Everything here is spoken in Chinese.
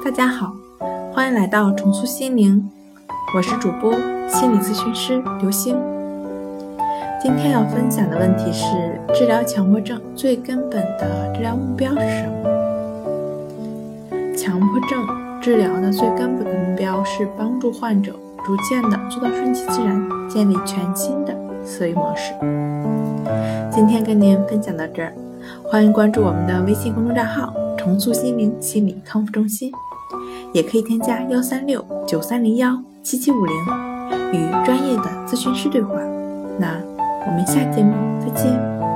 大家好，欢迎来到重塑心灵，我是主播心理咨询师刘星。今天要分享的问题是：治疗强迫症最根本的治疗目标是什么？强迫症治疗的最根本的目标是帮助患者逐渐的做到顺其自然，建立全新的思维模式。今天跟您分享到这儿，欢迎关注我们的微信公众账号“重塑心灵心理康复中心”。也可以添加幺三六九三零幺七七五零，与专业的咨询师对话。那我们下节目再见。